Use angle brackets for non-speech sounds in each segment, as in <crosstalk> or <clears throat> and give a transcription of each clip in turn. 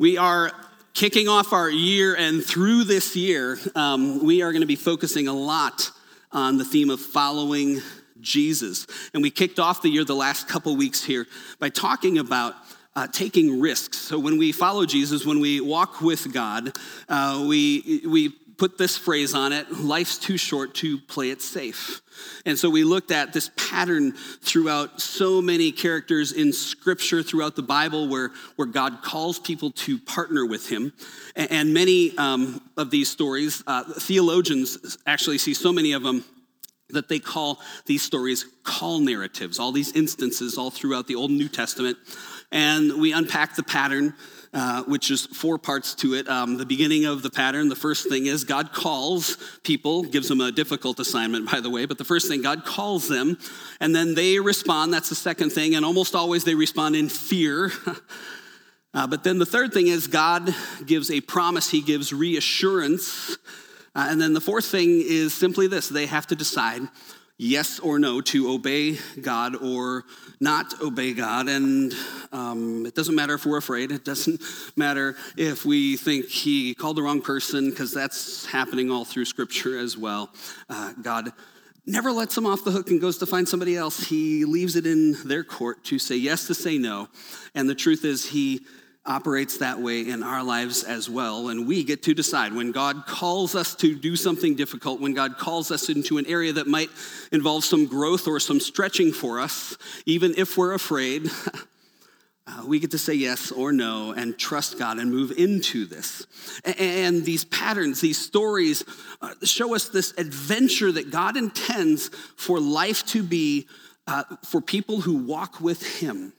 We are kicking off our year, and through this year, um, we are going to be focusing a lot on the theme of following Jesus. And we kicked off the year the last couple weeks here by talking about uh, taking risks. So when we follow Jesus, when we walk with God, uh, we, we put this phrase on it life's too short to play it safe. And so we looked at this pattern throughout so many characters in Scripture, throughout the Bible, where, where God calls people to partner with Him. And, many um, of these stories, uh, theologians actually see so many of them that they call these stories call narratives, all these instances all throughout the Old and New Testament. And we unpack the pattern uh, which is four parts to it. Um, the beginning of the pattern, the first thing is God calls people, gives them a difficult assignment, by the way, but the first thing, God calls them, and then they respond. That's the second thing, and almost always they respond in fear. <laughs> uh, but then the third thing is God gives a promise, He gives reassurance. Uh, and then the fourth thing is simply this they have to decide yes or no to obey God or not obey God. And um, it doesn't matter if we're afraid, it doesn't matter if we think He called the wrong person, because that's happening all through Scripture as well. Uh, God never lets them off the hook and goes to find somebody else. He leaves it in their court to say yes, to say no. And the truth is, He operates that way in our lives as well. And we get to decide when God calls us to do something difficult, when God calls us into an area that might involve some growth or some stretching for us, even if we're afraid. <laughs> Uh, we get to say yes or no and trust God and move into this. And these patterns, these stories uh, show us this adventure that God intends for life to be uh, for people who walk with Him.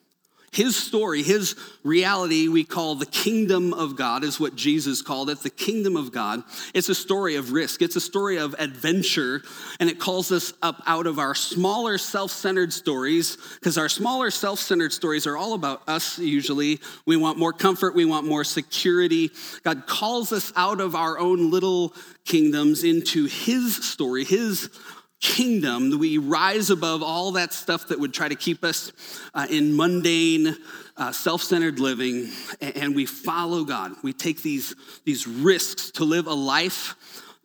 His story, his reality, we call the kingdom of God, is what Jesus called it the kingdom of God. It's a story of risk, it's a story of adventure, and it calls us up out of our smaller self centered stories, because our smaller self centered stories are all about us usually. We want more comfort, we want more security. God calls us out of our own little kingdoms into his story, his kingdom, we rise above all that stuff that would try to keep us uh, in mundane, uh, self centered living, and we follow God. We take these, these risks to live a life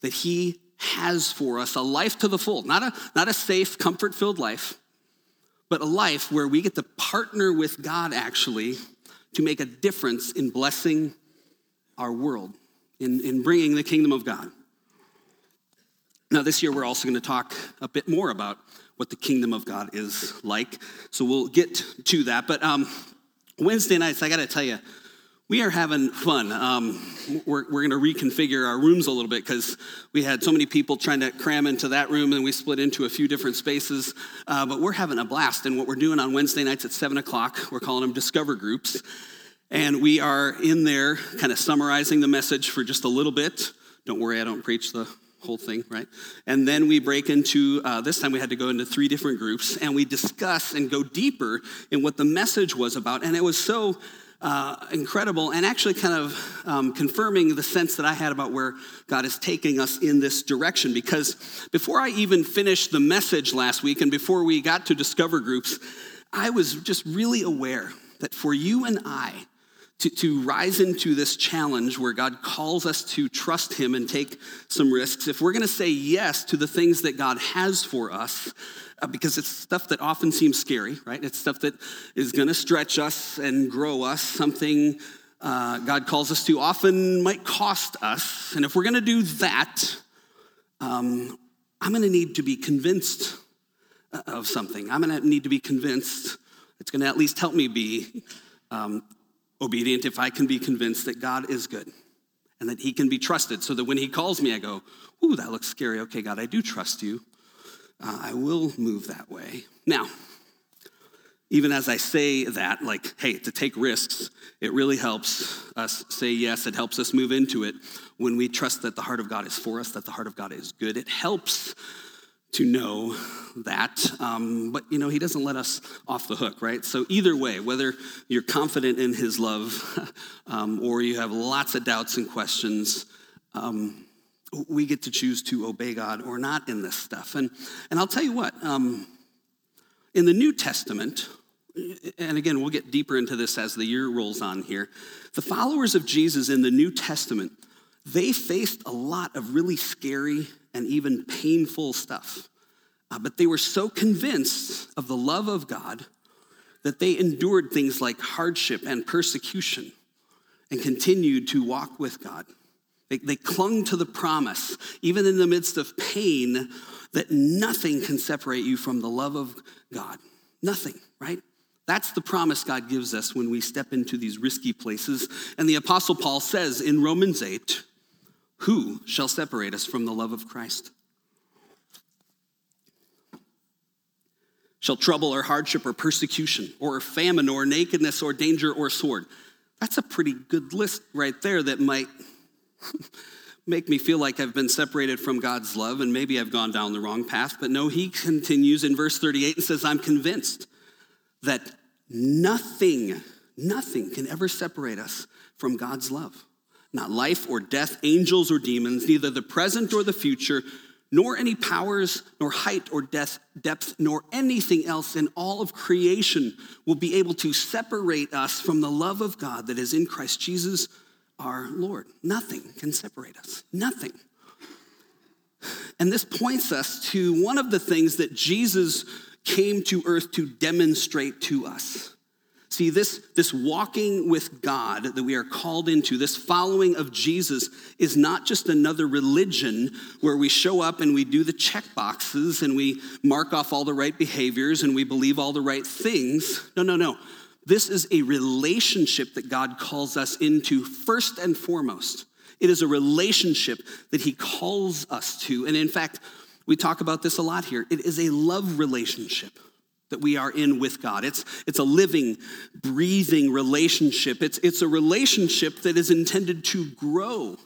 that He has for us, a life to the full, not a, not a safe, comfort filled life, but a life where we get to partner with God actually to make a difference in blessing our world, in, in bringing the kingdom of God. Now, this year, we're also going to talk a bit more about what the kingdom of God is like. So we'll get to that. But um, Wednesday nights, I got to tell you, we are having fun. Um, we're we're going to reconfigure our rooms a little bit because we had so many people trying to cram into that room and we split into a few different spaces. Uh, but we're having a blast. And what we're doing on Wednesday nights at 7 o'clock, we're calling them Discover Groups. And we are in there kind of summarizing the message for just a little bit. Don't worry, I don't preach the whole thing, right? And then we break into, uh, this time we had to go into three different groups and we discuss and go deeper in what the message was about. And it was so uh, incredible and actually kind of um, confirming the sense that I had about where God is taking us in this direction. Because before I even finished the message last week and before we got to discover groups, I was just really aware that for you and I, to, to rise into this challenge where God calls us to trust Him and take some risks, if we're going to say yes to the things that God has for us, uh, because it's stuff that often seems scary, right? It's stuff that is going to stretch us and grow us, something uh, God calls us to often might cost us. And if we're going to do that, um, I'm going to need to be convinced uh, of something. I'm going to need to be convinced. It's going to at least help me be um, obedient if I can be convinced that God is good and that He can be trusted. So that when He calls me, I go, Ooh, that looks scary. Okay, God, I do trust you. Uh, I will move that way. Now, even as I say that, like, hey, to take risks, it really helps us say yes. It helps us move into it when we trust that the heart of God is for us, that the heart of God is good. It helps to know that. Um, but, you know, he doesn't let us off the hook, right? So, either way, whether you're confident in his love <laughs> um, or you have lots of doubts and questions, um, we get to choose to obey God or not in this stuff. And, and I'll tell you what, um, in the New Testament, and again, we'll get deeper into this as the year rolls on here. The followers of Jesus in the New Testament, they faced a lot of really scary and even painful stuff. Uh, but they were so convinced of the love of God that they endured things like hardship and persecution and continued to walk with God. They, they clung to the promise, even in the midst of pain, that nothing can separate you from the love of God. Nothing, right? That's the promise God gives us when we step into these risky places. And the Apostle Paul says in Romans 8, Who shall separate us from the love of Christ? Shall trouble or hardship or persecution or famine or nakedness or danger or sword? That's a pretty good list right there that might <laughs> make me feel like I've been separated from God's love and maybe I've gone down the wrong path. But no, he continues in verse 38 and says, I'm convinced that nothing, nothing can ever separate us from God's love. Not life or death, angels or demons, neither the present or the future, nor any powers, nor height or death, depth, nor anything else in all of creation will be able to separate us from the love of God that is in Christ Jesus our Lord. Nothing can separate us. Nothing. And this points us to one of the things that Jesus came to earth to demonstrate to us. See, this, this walking with God that we are called into, this following of Jesus, is not just another religion where we show up and we do the check boxes and we mark off all the right behaviors and we believe all the right things. No, no, no. This is a relationship that God calls us into first and foremost. It is a relationship that He calls us to. And in fact, we talk about this a lot here. It is a love relationship that we are in with God. It's, it's a living, breathing relationship. It's, it's a relationship that is intended to grow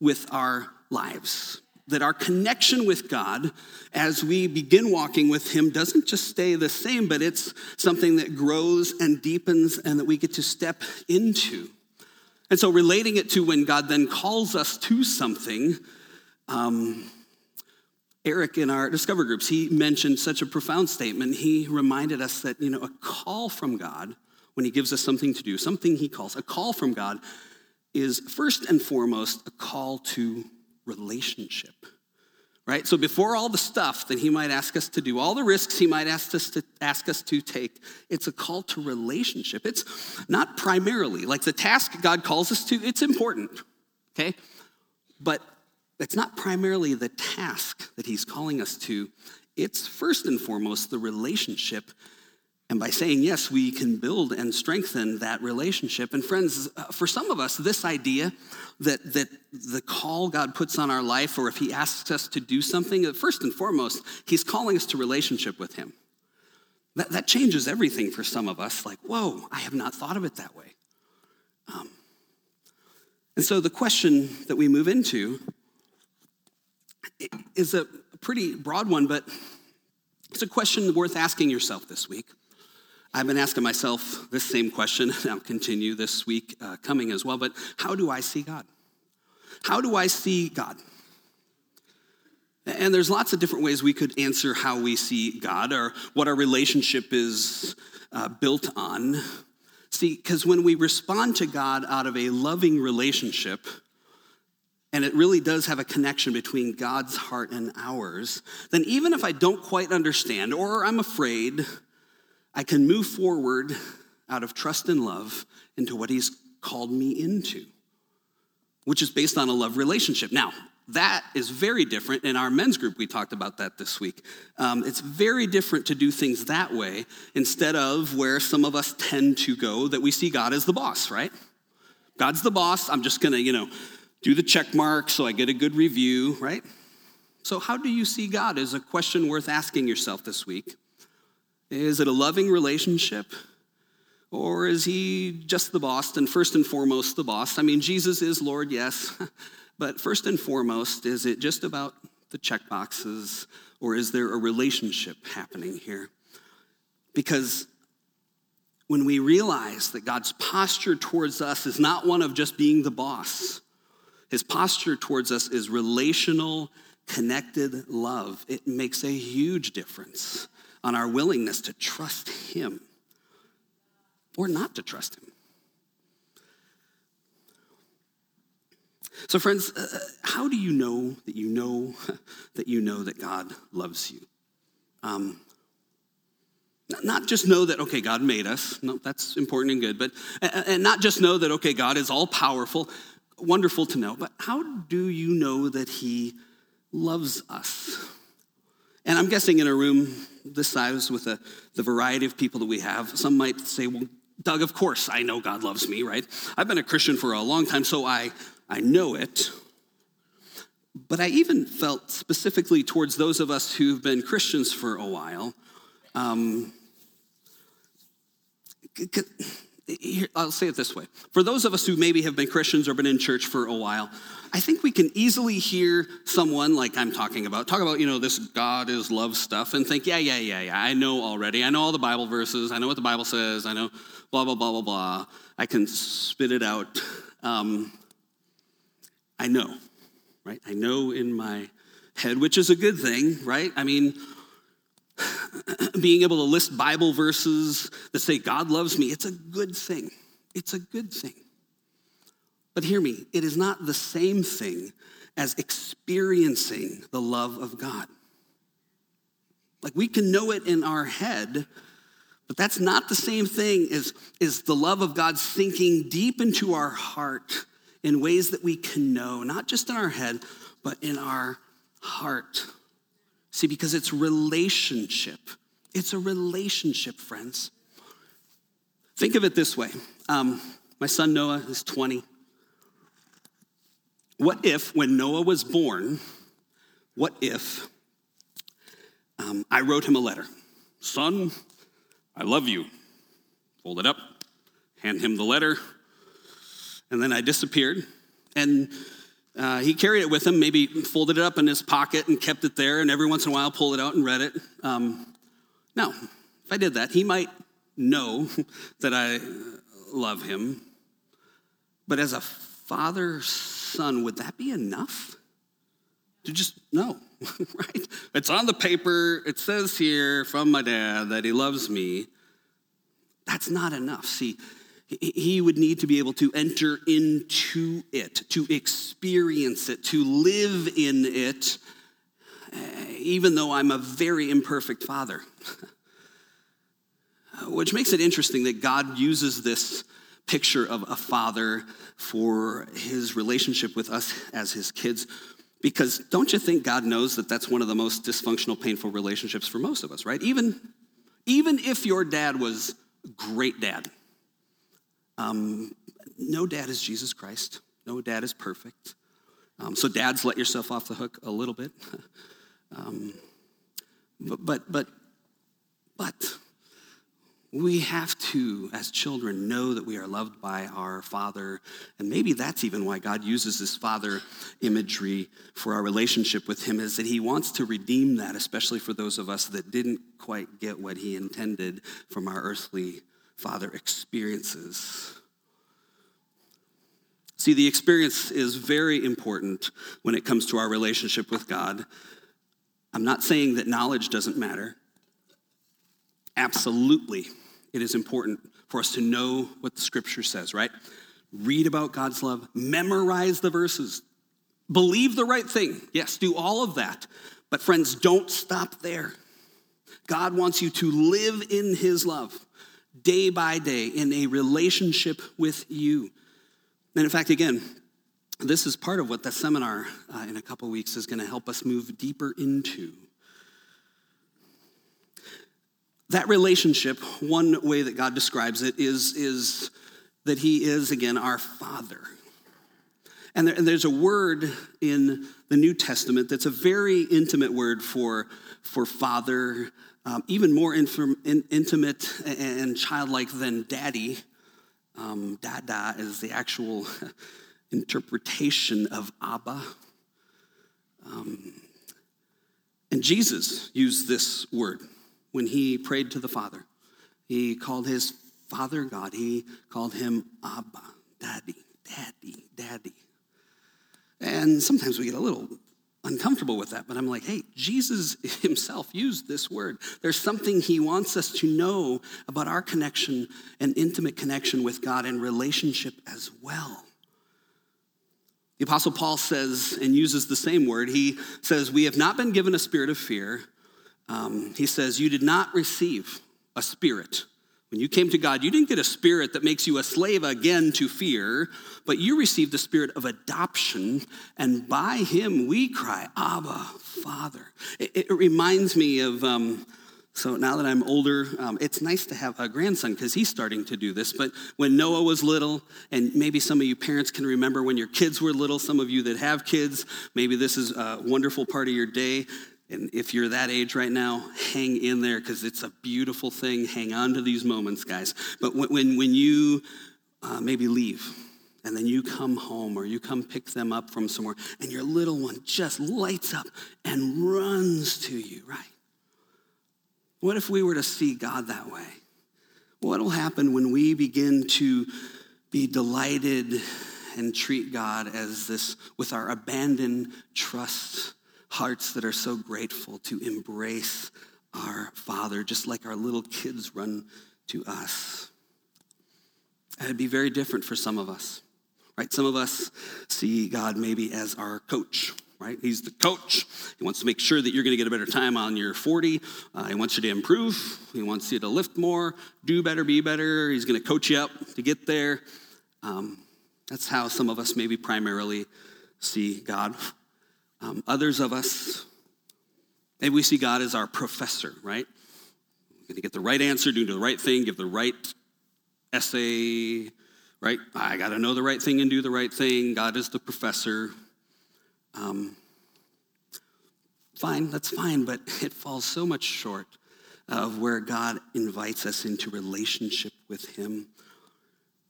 with our lives. That our connection with God as we begin walking with Him doesn't just stay the same, but it's something that grows and deepens and that we get to step into. And so, relating it to when God then calls us to something, um, Eric in our Discover groups, he mentioned such a profound statement. He reminded us that, you know, a call from God, when he gives us something to do, something he calls a call from God, is first and foremost a call to relationship. Right? So before all the stuff that he might ask us to do, all the risks he might ask us to ask us to take, it's a call to relationship. It's not primarily like the task God calls us to, it's important. Okay? But it's not primarily the task that he's calling us to, it's first and foremost the relationship. And by saying yes, we can build and strengthen that relationship. And friends, uh, for some of us, this idea that, that the call God puts on our life, or if he asks us to do something, first and foremost, he's calling us to relationship with him. That, that changes everything for some of us. Like, whoa, I have not thought of it that way. Um, and so the question that we move into is a pretty broad one, but it's a question worth asking yourself this week. I've been asking myself this same question, and I'll continue this week uh, coming as well, but how do I see God? How do I see God? And there's lots of different ways we could answer how we see God or what our relationship is uh, built on. See, because when we respond to God out of a loving relationship, and it really does have a connection between God's heart and ours, then even if I don't quite understand or I'm afraid, I can move forward out of trust and love into what He's called me into, which is based on a love relationship. Now, that is very different. In our men's group, we talked about that this week. Um, it's very different to do things that way instead of where some of us tend to go that we see God as the boss, right? God's the boss. I'm just going to, you know, do the check mark so I get a good review, right? So, how do you see God is a question worth asking yourself this week. Is it a loving relationship? Or is he just the boss and first and foremost the boss? I mean, Jesus is Lord, yes, <laughs> but first and foremost, is it just about the check boxes or is there a relationship happening here? Because when we realize that God's posture towards us is not one of just being the boss, his posture towards us is relational, connected love. It makes a huge difference on our willingness to trust Him. or not to trust him. So, friends, uh, uh how do you know that you know <laughs> that you know that God loves you? Um, not just know that, okay, God made us. No, that's important and good. But, and not just know that, okay, God is all powerful. Wonderful to know. But how do you know that He loves us? And I'm guessing in a room this size with a, the variety of people that we have, some might say, well, Doug, of course I know God loves me, right? I've been a Christian for a long time, so I, I know it. But I even felt specifically towards those of us who've been Christians for a while. Um, I'll say it this way. For those of us who maybe have been Christians or been in church for a while, I think we can easily hear someone like I'm talking about, talk about, you know, this God is love stuff and think, yeah, yeah, yeah, yeah, I know already. I know all the Bible verses. I know what the Bible says. I know blah, blah, blah, blah, blah. I can spit it out. Um, I know, right? I know in my head, which is a good thing, right? I mean, <clears throat> being able to list Bible verses that say God loves me, it's a good thing. It's a good thing. But hear me, it is not the same thing as experiencing the love of God. Like we can know it in our head, but that's not the same thing as, as the love of God sinking deep into our heart in ways that we can know, not just in our head, but in our heart. See, because it's relationship. It's a relationship, friends. Think of it this way um, my son Noah is 20. What if, when Noah was born, what if um, I wrote him a letter? Son, I love you. Fold it up, hand him the letter, and then I disappeared. And uh, he carried it with him, maybe folded it up in his pocket and kept it there, and every once in a while pulled it out and read it. Um, now, if I did that, he might know <laughs> that I love him. But as a father son, would that be enough? To just know, <laughs> right? It's on the paper, it says here from my dad that he loves me. That's not enough. See, he would need to be able to enter into it, to experience it, to live in it, eh, even though I'm a very imperfect father. <laughs> Uh, which makes it interesting that God uses this picture of a father for his relationship with us as his kids. Because don't you think God knows that that's one of the most dysfunctional, painful relationships for most of us, right? Even, even if your dad was great dad, um, no dad is Jesus Christ. No dad is perfect. Um, so, dads, let yourself off the hook a little bit. <laughs> um, but, but, but, but, we have to, as children, know that we are loved by our Father. And maybe that's even why God uses this Father imagery for our relationship with Him, is that He wants to redeem that, especially for those of us that didn't quite get what He intended from our earthly Father experiences. See, the experience is very important when it comes to our relationship with God. I'm not saying that knowledge doesn't matter. Absolutely, it is important for us to know what the scripture says, right? Read about God's love, memorize the verses, believe the right thing. Yes, do all of that. But, friends, don't stop there. God wants you to live in His love day by day in a relationship with you. And in fact, again, this is part of what the seminar uh, in a couple weeks is going to help us move deeper into. That relationship, one way that God describes it is, is that He is, again, our Father. And, there, and there's a word in the New Testament that's a very intimate word for, for father, um, even more in, intimate and childlike than daddy. Um, dada is the actual <laughs> interpretation of Abba. Um, and Jesus used this word when he prayed to the Father. He called his Father God, he called him Abba, Daddy, Daddy, Daddy. And sometimes we get a little uncomfortable with that, but I'm like, hey, Jesus <laughs> himself used this word. There's something he wants us to know about our connection and intimate connection with God and relationship as well. The Apostle Paul says and uses the same word. He says, We have not been given a spirit of fear. Um, he says, You did not receive a spirit when you came to God, you didn't get a spirit that makes you a slave again to fear, but you received the spirit of adoption, and by him we cry, Abba, Father. It, it reminds me of, um, so now that I'm older, um, it's nice to have a grandson because he's starting to do this. But when Noah was little, and maybe some of you parents can remember when your kids were little, some of you that have kids, maybe this is a wonderful part of your day. And if you're that age right now, hang in there because it's a beautiful thing. Hang on to these moments, guys. But when, when you uh, maybe leave and then you come home or you come pick them up from somewhere and your little one just lights up and runs to you, right? What if we were to see God that way? What will happen when we begin to be delighted and treat God as this with our abandoned trust? Hearts that are so grateful to embrace our Father, just like our little kids run to us. It'd be very different for some of us, right? Some of us see God maybe as our coach, right? He's the coach. He wants to make sure that you're going to get a better time on your 40. Uh, he wants you to improve. He wants you to lift more, do better, be better. He's going to coach you up to get there. Um, that's how some of us maybe primarily see God. Um, others of us, maybe we see God as our professor, right? We're going to get the right answer, do the right thing, give the right essay, right? I got to know the right thing and do the right thing. God is the professor. Um, fine, that's fine, but it falls so much short of where God invites us into relationship with Him.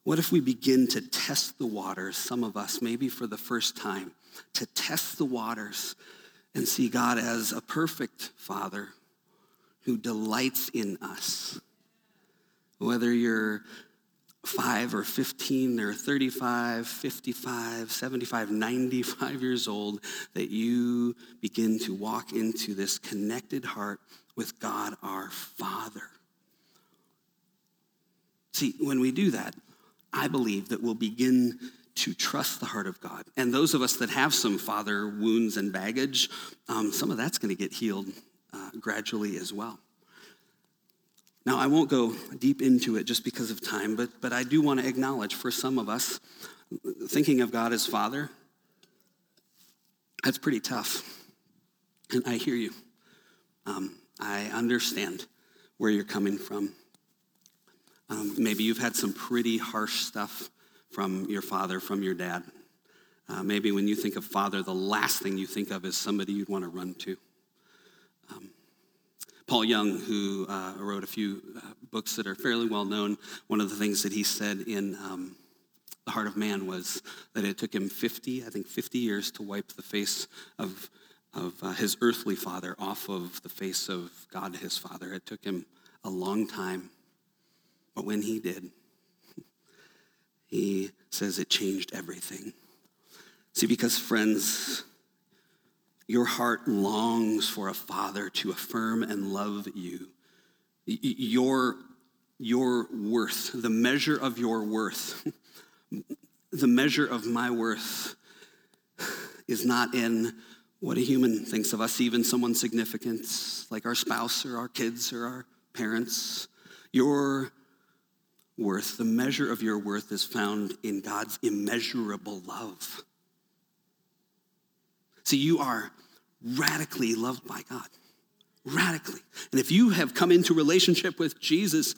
What if we begin to test the waters, some of us, maybe for the first time? To test the waters and see God as a perfect Father who delights in us. Whether you're 5 or 15 or 35, 55, 75, 95 years old, that you begin to walk into this connected heart with God our Father. See, when we do that, I believe that we'll begin to trust the heart of God. And those of us that have some father wounds and baggage, um, some of that's going to get healed uh, gradually as well. Now, I won't go deep into it just because of time, but, but I do want to acknowledge for some of us, thinking of God as Father, that's pretty tough. And I hear you. Um, I understand where you're coming from. Um, maybe you've had some pretty harsh stuff from your father, from your dad. Uh, maybe when you think of father, the last thing you think of is somebody you'd want to run to. Um, Paul Young, who uh, wrote a few uh, books that are fairly well known, one of the things that he said in um, The Heart of Man was that it took him 50, I think 50 years to wipe the face of, of uh, his earthly father off of the face of God, his father. It took him a long time, but when he did, he says it changed everything. See, because friends, your heart longs for a father to affirm and love you. Your, your worth, the measure of your worth, <laughs> the measure of my worth is not in what a human thinks of us, even someone's significance, like our spouse or our kids or our parents. Your worth, the measure of your worth is found in God's immeasurable love. See, you are radically loved by God. Radically. And if you have come into relationship with Jesus,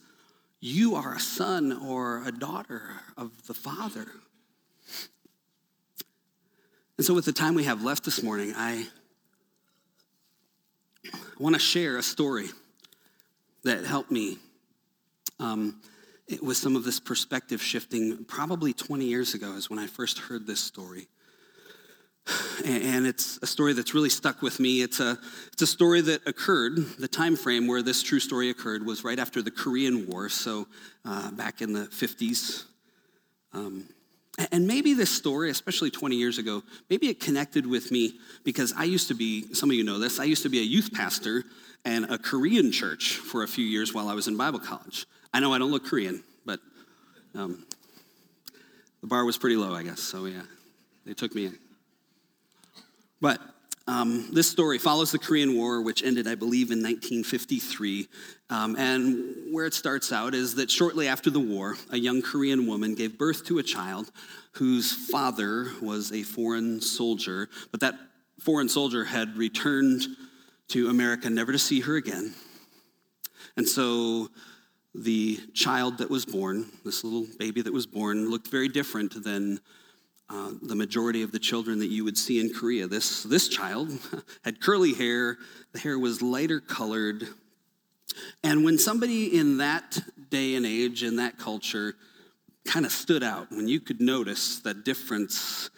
you are a son or a daughter of the Father. And so, with the time we have left this morning, I want to share a story that helped me um, with some of this perspective shifting probably 20 years ago is when I first heard this story. And it's a story that's really stuck with me. It's a, it's a story that occurred, the time frame where this true story occurred was right after the Korean War, so uh, back in the 50s. Um, And maybe this story, especially 20 years ago, maybe it connected with me because I used to be, some of you know this, I used to be a youth pastor and a Korean church for a few years while I was in Bible college. I know I don't look Korean, but um, the bar was pretty low, I guess. So, yeah, they took me in. But um, this story follows the Korean War, which ended, I believe, in 1953. Um, and where it starts out is that shortly after the war, a young Korean woman gave birth to a child whose father was a foreign soldier, but that foreign soldier had returned to America never to see her again. And so the child that was born, this little baby that was born, looked very different than uh, the majority of the children that you would see in Korea. This, this child <laughs> had curly hair, the hair was lighter colored. And when somebody in that day and age, in that culture, kind of stood out, when you could notice that difference,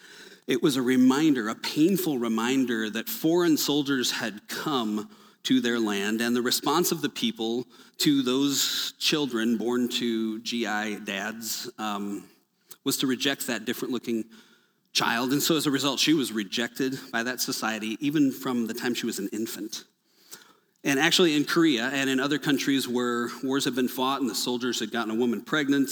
it was a reminder, a painful reminder that foreign soldiers had come to their land, and the response of the people to those children born to GI dads um, was to reject that different looking child. And so as a result, she was rejected by that society even from the time she was an infant. And actually, in Korea and in other countries where wars have been fought and the soldiers had gotten a woman pregnant,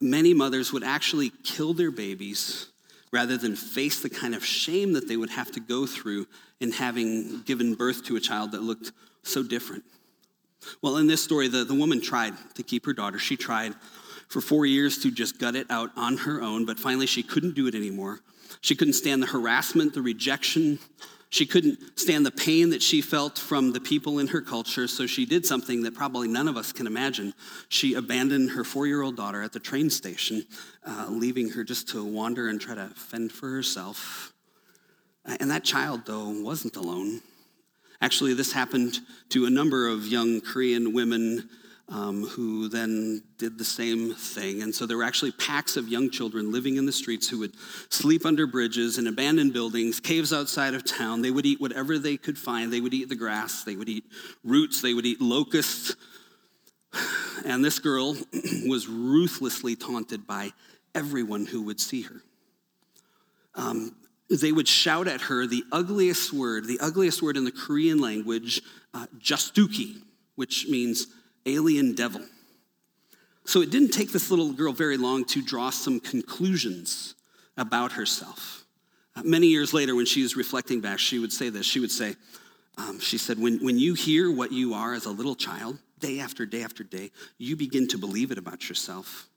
many mothers would actually kill their babies rather than face the kind of shame that they would have to go through in having given birth to a child that looked so different. Well, in this story, the, the woman tried to keep her daughter. She tried for four years to just gut it out on her own, but finally she couldn't do it anymore. She couldn't stand the harassment, the rejection. She couldn't stand the pain that she felt from the people in her culture, so she did something that probably none of us can imagine. She abandoned her four year old daughter at the train station, uh, leaving her just to wander and try to fend for herself. And that child, though, wasn't alone. Actually, this happened to a number of young Korean women um, who then did the same thing. And so there were actually packs of young children living in the streets who would sleep under bridges in abandoned buildings, caves outside of town. They would eat whatever they could find. They would eat the grass, they would eat roots, they would eat locusts. And this girl <clears throat> was ruthlessly taunted by everyone who would see her. Um, they would shout at her the ugliest word, the ugliest word in the Korean language, uh, jastuki, which means alien devil. So it didn't take this little girl very long to draw some conclusions about herself. Uh, many years later, when she was reflecting back, she would say this. She would say, um, She said, when, when you hear what you are as a little child, day after day after day, you begin to believe it about yourself.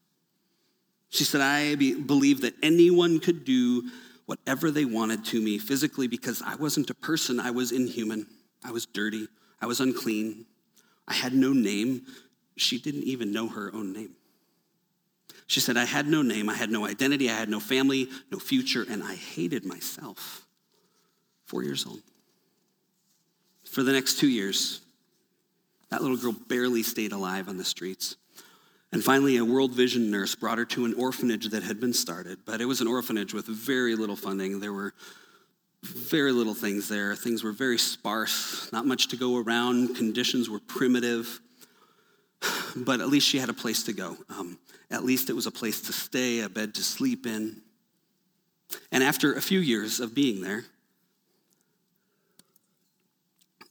She said, I be, believe that anyone could do whatever they wanted to me physically because I wasn't a person, I was inhuman, I was dirty, I was unclean, I had no name. She didn't even know her own name. She said, I had no name, I had no identity, I had no family, no future, and I hated myself. Four years old. For the next two years, that little girl barely stayed alive on the streets. And finally, a World Vision nurse brought her to an orphanage that had been started, but it was an orphanage with very little funding. There were very little things there. Things were very sparse, not much to go around. Conditions were primitive, but at least she had a place to go. Um, at least it was a place to stay, a bed to sleep in. And after a few years of being there,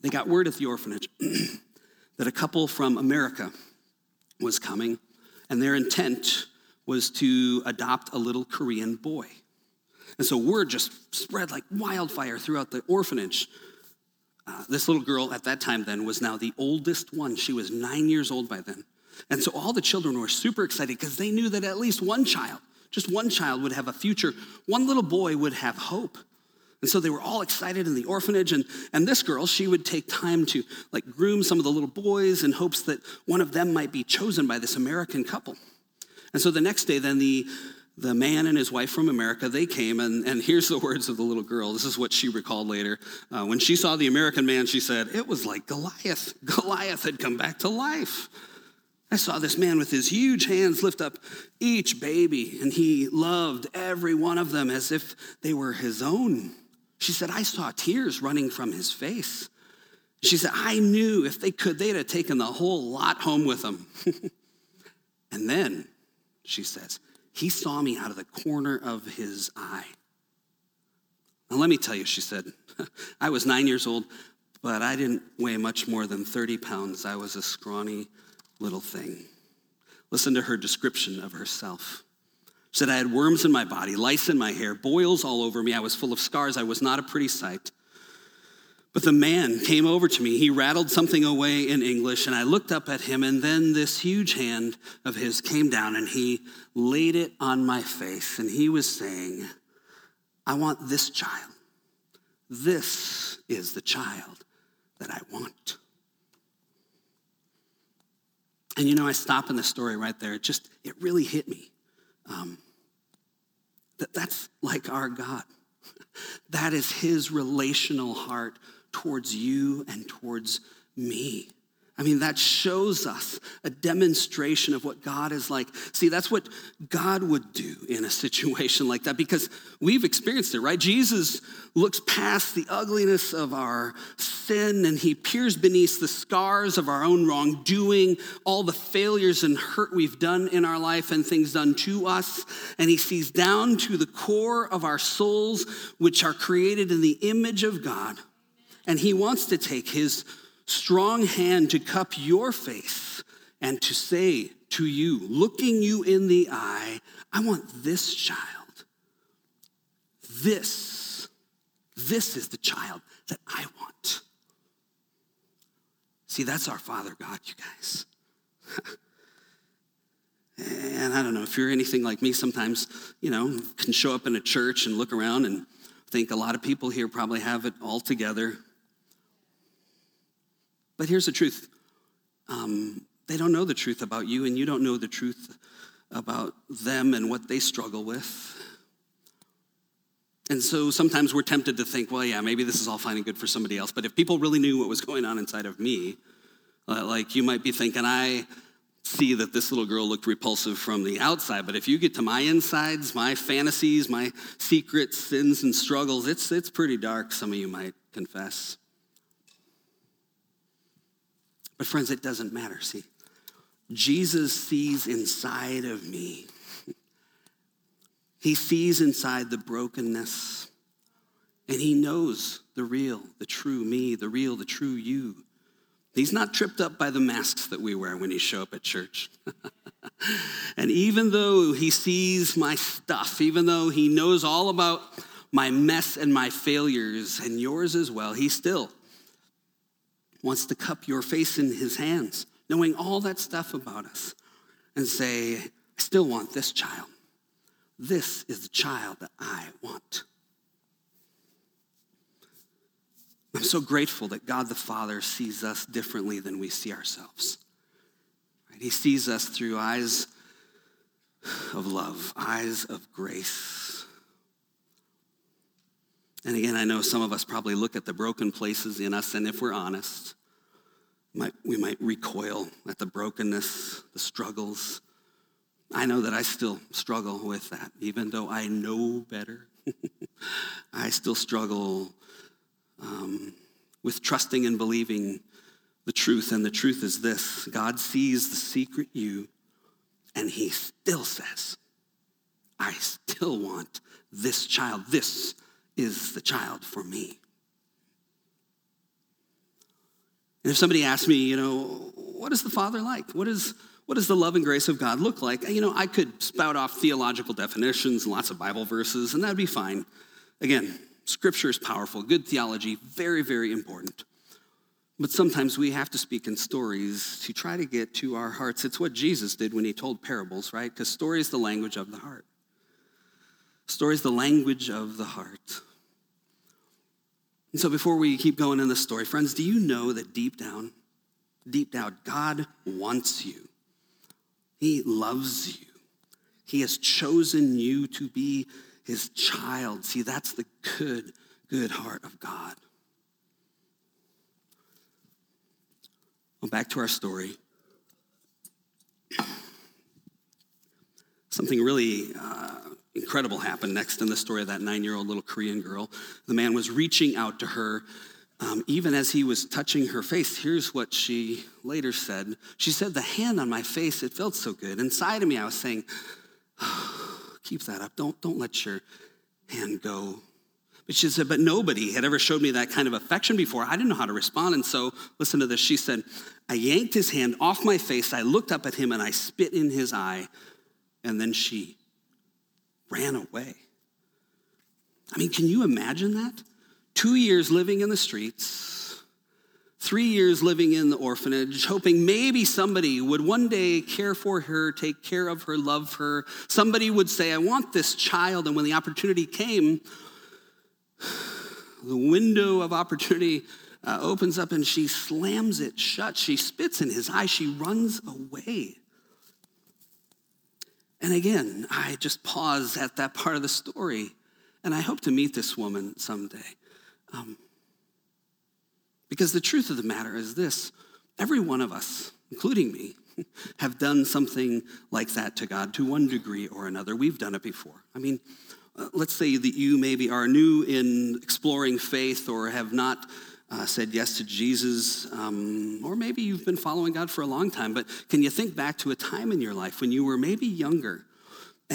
they got word at the orphanage <clears throat> that a couple from America was coming, and their intent was to adopt a little Korean boy. And so word just spread like wildfire throughout the orphanage. Uh, this little girl at that time then was now the oldest one. She was nine years old by then. And so all the children were super excited because they knew that at least one child, just one child, would have a future. One little boy would have hope. And so they were all excited in the orphanage. And, and this girl, she would take time to like groom some of the little boys in hopes that one of them might be chosen by this American couple. And so the next day, then the the man and his wife from America, they came, and, and here's the words of the little girl. This is what she recalled later. Uh, when she saw the American man, she said, It was like Goliath. <laughs> Goliath had come back to life. I saw this man with his huge hands lift up each baby, and he loved every one of them as if they were his own. She said, I saw tears running from his face. She said, I knew if they could, they'd have taken the whole lot home with them. <laughs> and then, she says, he saw me out of the corner of his eye. Now, let me tell you, she said, <laughs> I was nine years old, but I didn't weigh much more than 30 pounds. I was a scrawny little thing. Listen to her description of herself. She said, I had worms in my body, lice in my hair, boils all over me. I was full of scars. I was not a pretty sight. But the man came over to me. He rattled something away in English, and I looked up at him, and then this huge hand of his came down and he laid it on my face. And he was saying, I want this child. This is the child that I want. And you know, I stop in the story right there. It just, it really hit me. Um, that that's like our God. <laughs> That is his relational heart towards you and towards me. I mean, that shows us a demonstration of what God is like. See, that's what God would do in a <laughs> situation like that because we've experienced it, right? Jesus looks past the ugliness of our sin and he peers beneath the scars of our own wrongdoing, all the failures and hurt we've done in our life and things done to us. And he sees down to the core of our souls, which are created in the image of God. And he wants to take his strong hand to cup your face and to say to you, looking you in the eye, I want this child. This, this is the child that I want. See, that's our Father God, you guys. <laughs> and I don't know if you're anything like me, sometimes, you know, can show up in a church and look around and think a lot of people here probably have it all together. But here's the truth um, they don't know the truth about you, and you don't know the truth about them and what they struggle with. And so sometimes we're tempted to think, well, yeah, maybe this is all fine and good for somebody else. But if people really knew what was going on inside of me, uh, like you might be thinking, I see that this little girl looked repulsive from the outside. But if you get to my insides, my fantasies, my secrets, sins, and struggles, it's, it's pretty dark, some of you might confess. But, friends, it doesn't matter. See, Jesus sees inside of me, <laughs> He sees inside the brokenness, and He knows the real, the true me, the real, the true you. He's not tripped up by the masks that we wear when he show up at church. <laughs> and even though he sees my stuff, even though he knows all about my mess and my failures and yours as well, he still wants to cup your face in his hands, knowing all that stuff about us, and say, I still want this child. This is the child that I want. I'm so grateful that God the Father sees us differently than we see ourselves. He sees us through eyes of love, eyes of grace. And again, I know some of us probably look at the broken places in us, and if we're honest, might, we might recoil at the brokenness, the struggles. I know that I still struggle with that, even though I know better. <laughs> I still struggle um, with trusting and believing the truth. And the truth is this God sees the secret you, and He still says, I still want this child. This is the child for me. And if somebody asks me, you know, what is the Father like? What is what does the love and grace of God look like? You know, I could spout off theological definitions and lots of Bible verses, and that'd be fine. Again, scripture is powerful, good theology, very, very important. But sometimes we have to speak in stories to try to get to our hearts. It's what Jesus did when he told parables, right? Because story is the language of the heart. Story is the language of the heart. And so before we keep going in the story, friends, do you know that deep down, deep down, God wants you? He loves you. He has chosen you to be his child. See, that's the good, good heart of God. Well, back to our story. Something really uh, incredible happened next in the story of that nine year old little Korean girl. The man was reaching out to her um, even as he was touching her face. Here's what she later said She said, The hand on my face, it felt so good. Inside of me, I was saying, oh, <sighs> Keep that up. Don't, don't let your hand go. But she said, But nobody had ever showed me that kind of affection before. I didn't know how to respond. And so, listen to this. She said, I yanked his hand off my face. I looked up at him and I spit in his eye. And then she ran away. I mean, can you imagine that? Two years living in the streets, three years living in the orphanage, hoping maybe somebody would one day care for her, take care of her, love her. Somebody would say, I want this child. And when the opportunity came, the window of opportunity uh, opens up and she slams it shut. She spits in his eye. She runs away. And again, I just pause at that part of the story, and I hope to meet this woman someday. Um, because the truth of the matter is this every one of us, including me, <laughs> have done something like that to God to one degree or another. We've done it before. I mean, uh, let's say that you maybe are new in exploring faith or have not uh, said yes to Jesus, um, or maybe you've been following God for a long time, but can you think back to a time in your life when you were maybe younger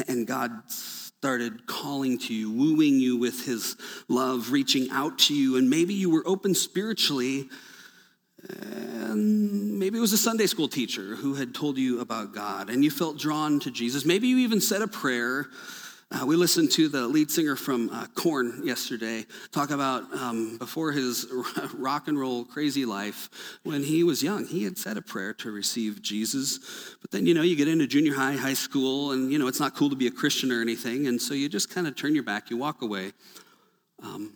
and God started calling to you, wooing you with his love, reaching out to you, and maybe you were open spiritually? And maybe it was a Sunday school teacher who had told you about God and you felt drawn to Jesus. Maybe you even said a prayer uh, we listened to the lead singer from uh, yesterday talk about um, before his <laughs> rock and roll crazy life, when he was young, he had said a prayer to receive Jesus. But then, you know, you get into junior high, high school, and, you know, it's not cool to be a Christian or anything. And so you just kind of turn your back, you walk away. Um,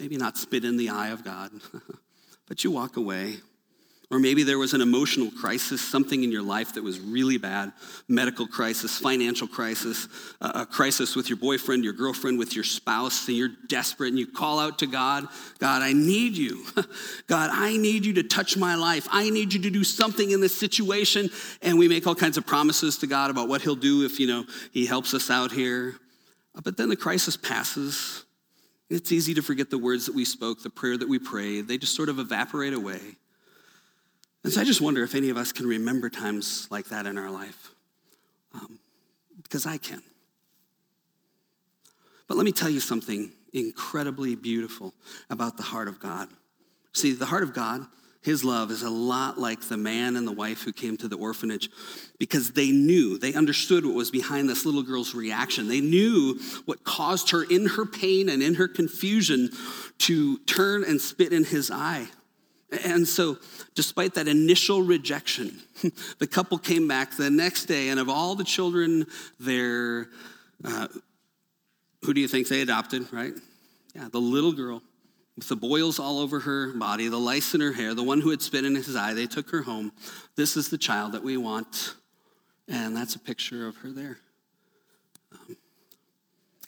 maybe not spit in the eye of God, <laughs> but you walk away. Or maybe there was an emotional crisis, something in your life that was really bad medical crisis, financial crisis, a crisis with your boyfriend, your girlfriend, with your spouse, and you're desperate and you call out to God God, I need you. <laughs> God, I need you to touch my life. I need you to do something in this situation. And we make all kinds of promises to God about what He'll do if, you know, He helps us out here. Uh, but then the crisis passes. It's easy to forget the words that we spoke, the prayer that we prayed. They just sort of evaporate away. And so I just wonder if any of us can remember times like that in our life. Um, because I can. But let me tell you something incredibly beautiful about the heart of God. See, the heart of God, his love is a lot like the man and the wife who came to the orphanage because they knew, they understood what was behind this little girl's reaction. They knew what caused her in her pain and in her confusion to turn and spit in his eye. And so, despite that initial rejection, <laughs> the couple came back the next day, and of all the children there, uh, who do you think they adopted, right? Yeah, the little girl with the boils all over her body, the lice in her hair, the one who had spit in his eye. They took her home. This is the child that we want. And that's a picture of her there. Um,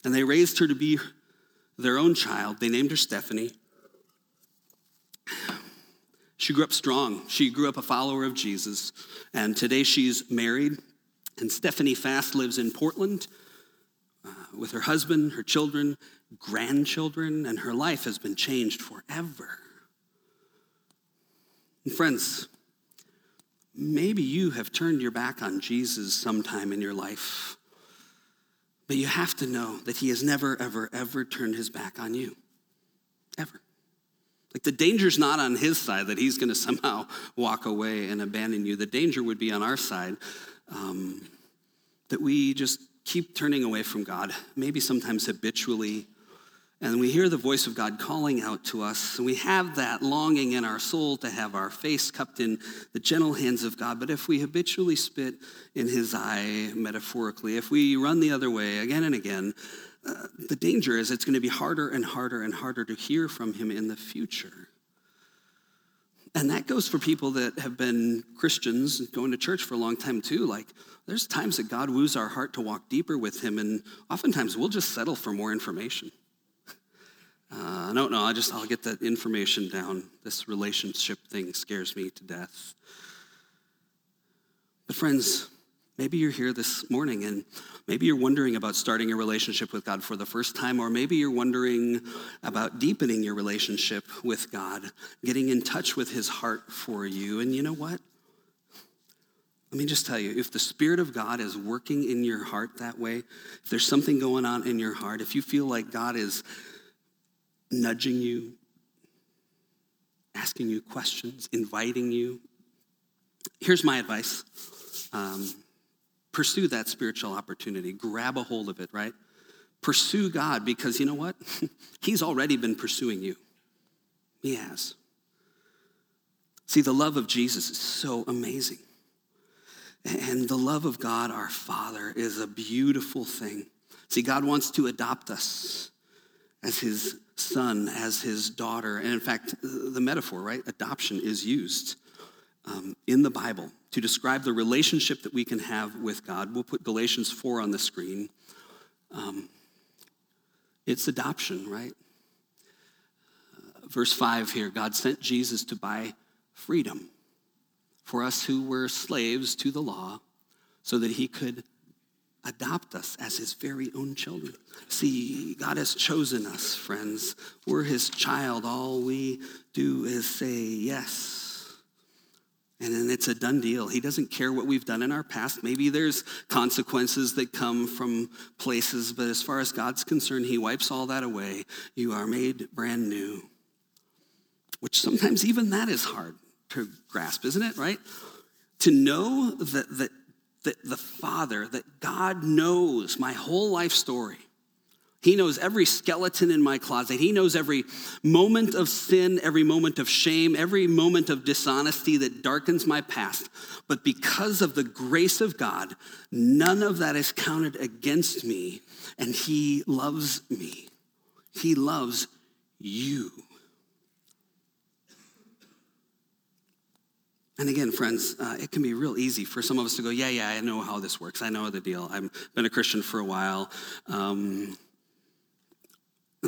and they raised her to be their own child. They named her Stephanie. She grew up strong. She grew up a follower of Jesus. And today she's married. And Stephanie Fast lives in Portland uh, with her husband, her children, grandchildren, and her life has been changed forever. And friends, maybe you have turned your back on Jesus sometime in your life. But you have to know that he has never, ever, ever turned his back on you. Ever. Like the danger's not on his side that he's going <laughs> to somehow walk away and abandon you. The danger would be on our side um, that we just keep turning away from God, maybe sometimes habitually. And we hear the voice of God calling out to us, and we have that longing in our soul to have our face cupped in the gentle hands of God. But if we habitually spit in his eye, metaphorically, if we run the other way again and again, the danger is it's going to be harder and harder and harder to hear from him in the future. And that goes for people that have been Christians going to church for a long time too. Like, there's times that God woos our heart to walk deeper with him, and oftentimes we'll just settle for more information. <laughs> Uh, I don't know, I just, I'll get that information down. This relationship thing scares me to death. But, friends, maybe you're here this morning and Maybe you're wondering about starting a relationship with God for the first time, or maybe you're wondering about deepening your relationship with God, getting in touch with His heart for you. And you know what? Let me just tell you if the Spirit of God is working in your heart that way, if there's something going on in your heart, if you feel like God is nudging you, asking you questions, inviting you, here's my advice um, pursue that spiritual opportunity, grab a hold of it, right? Pursue God because you know what? <laughs> He's already been pursuing you. He has. See, the love of Jesus is so amazing. And the love of God, our Father, is a beautiful thing. See, God wants to adopt us as his son, as his daughter. And in fact, the metaphor, right? Adoption is used um, in the Bible to describe the relationship that we can have with God. We'll put Galatians 4 on the screen. Um, it's adoption, right? Verse 5 here God sent Jesus to buy freedom for us who were slaves to the law so that he could adopt us as his very own children. See, God has chosen us, friends. We're his child. All we do is say yes. And then it's a done deal. He doesn't care what we've done in our past. Maybe there's consequences that come from places, but as far as God's concerned, He wipes all that away. You are made brand new. Which sometimes even that is hard to grasp, isn't it, right? To know that, that that the Father, that God knows my whole life story. He knows every skeleton in my closet. He knows every moment of sin, every moment of shame, every moment of dishonesty that darkens my past. But because of the grace of God, none of that is counted against me, and He loves me. He loves you. And again, friends, uh, it can be real easy for some of us to go, yeah, yeah, I know how this works. I know the deal. I've been a Christian for a while. Um,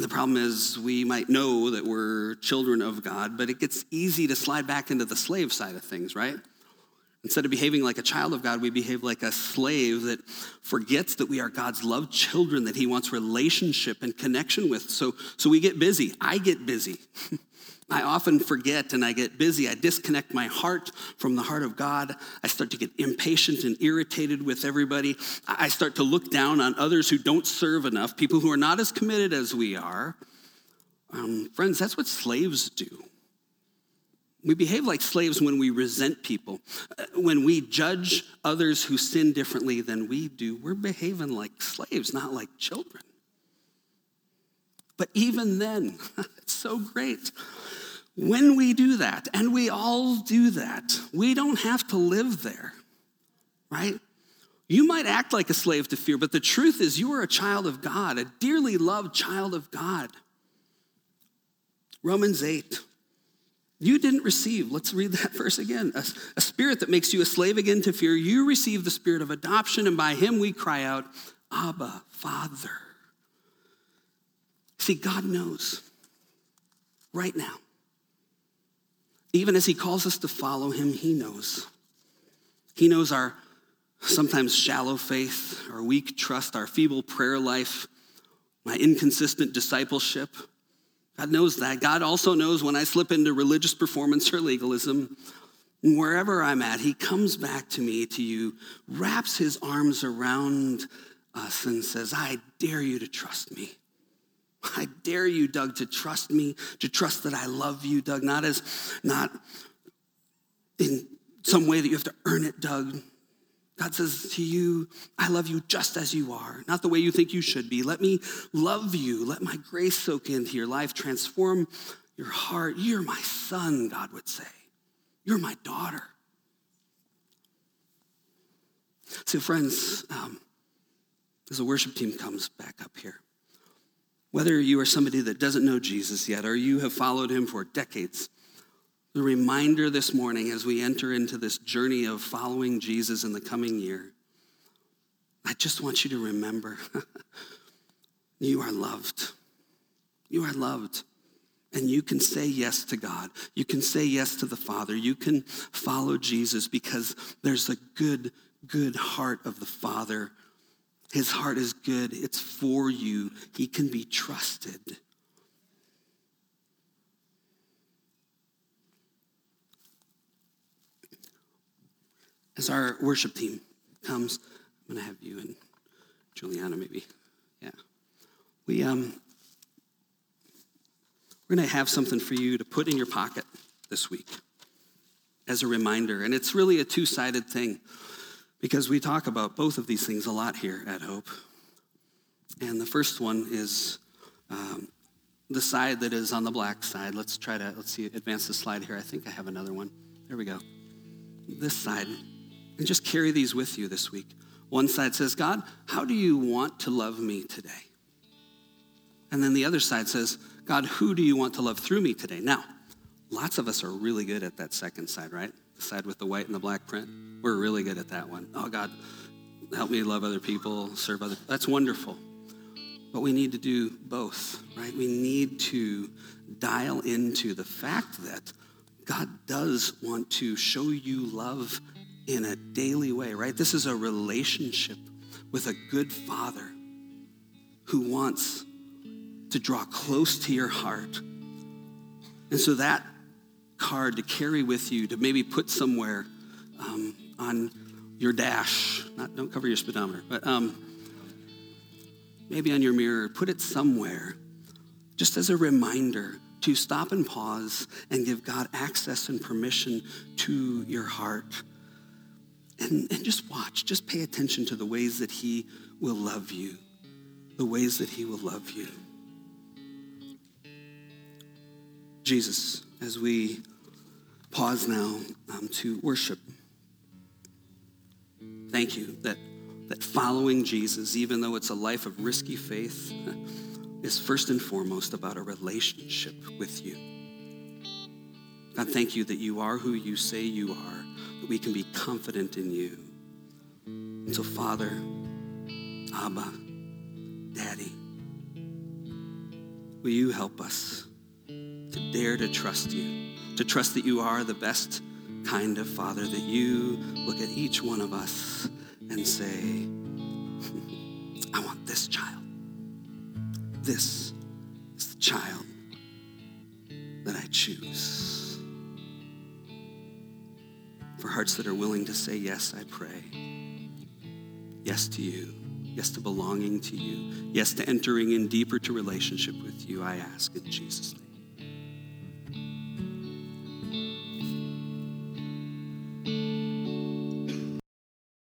the problem is, we might know that we're children of God, but it gets easy to slide back into the slave side of things, right? Instead of behaving like a child of God, we behave like a slave that forgets that we are God's loved children, that He wants relationship and connection with. So, so we get busy. I get busy. <laughs> I often forget and I get busy. I disconnect my heart from the heart of God. I start to get impatient and irritated with everybody. I start to look down on others who don't serve enough, people who are not as committed as we are. Um, friends, that's what slaves do. We behave like slaves when we resent people. Uh, when we judge others who sin differently than we do, we're behaving like slaves, not like children. But even then, <laughs> it's so great when we do that, and we all do that, we don't have to live there, right? You might act like a slave to fear, but the truth is you are a child of God, a dearly loved child of God. Romans 8. You didn't receive, let's read that <laughs> verse again, a, a, spirit that makes you a slave again to fear. You received the spirit of adoption, and by him we cry out, Abba, Father. See, God knows right now even as he calls us to follow him, he knows. He knows our sometimes shallow faith, our weak trust, our feeble prayer life, my inconsistent discipleship. God knows that. God also knows when I slip into religious performance or legalism. Wherever I'm at, he comes back to me, to you, wraps his arms around us, and says, I dare you to trust me. I dare you, Doug, to trust me, to trust that I love you, Doug, not as, not in some way that you have to earn it, Doug. God says to you, I love you just as you are, not the way you think you should be. Let me love you. Let my grace soak into your life, transform your heart. You're my son, God would say. You're my daughter. So, friends, um, as the worship team comes back up here, whether you are somebody that doesn't know Jesus yet or you have followed him for decades, the reminder this morning as we enter into this journey of following Jesus in the coming year, I just want you to remember <laughs> you are loved. You are loved. And you can say yes to God. You can say yes to the Father. You can follow Jesus because there's a good, good heart of the Father his heart is good, it's for you. He can be trusted. As our worship team comes, I'm going to have you and Juliana maybe. Yeah. We, um, we're going to have something for you to put in your pocket this week as a reminder. And it's really a two sided thing because we talk about both of these things a lot here at Hope. And the first one is um, the side that is on the black side. Let's try to, let's see, advance the slide here. I think I have another one. There we go. This side. And just carry these with you this week. One side says, God, how do you want to love me today? And then the other side says, God, who do you want to love through me today? Now, lots of us are really good at that second side, right? The side with the white and the black print. We're really good at that one. Oh, God, help me love other people, serve other. That's wonderful. But we need to do both, right? We need to dial into the fact that God does want to show you love in a daily way, right? This is a relationship with a good father who wants to draw close to your heart. And so that card to carry with you, to maybe put somewhere um, on your dash, not don't cover your speedometer, but um, maybe on your mirror, put it somewhere, just as a reminder to stop and pause and give God access and permission to your heart. And, and just watch, just pay attention to the ways that He will love you, the ways that He will love you. Jesus, as we pause now um, to worship, thank you that that following Jesus, even though it's a life of risky faith, <laughs> is first and foremost about a relationship with you. God, thank you that you are who you say you are, that we can be confident in you. And so, Father, Abba, Daddy, will you help us to dare to trust you, to trust that you are the best kind of Father, that you look at each one of us and say, <laughs> I want this child. This is the child that I choose. For hearts that are willing to say yes, I pray. Yes to you. Yes to belonging to you. Yes to entering in deeper to relationship with you, I ask in Jesus' name.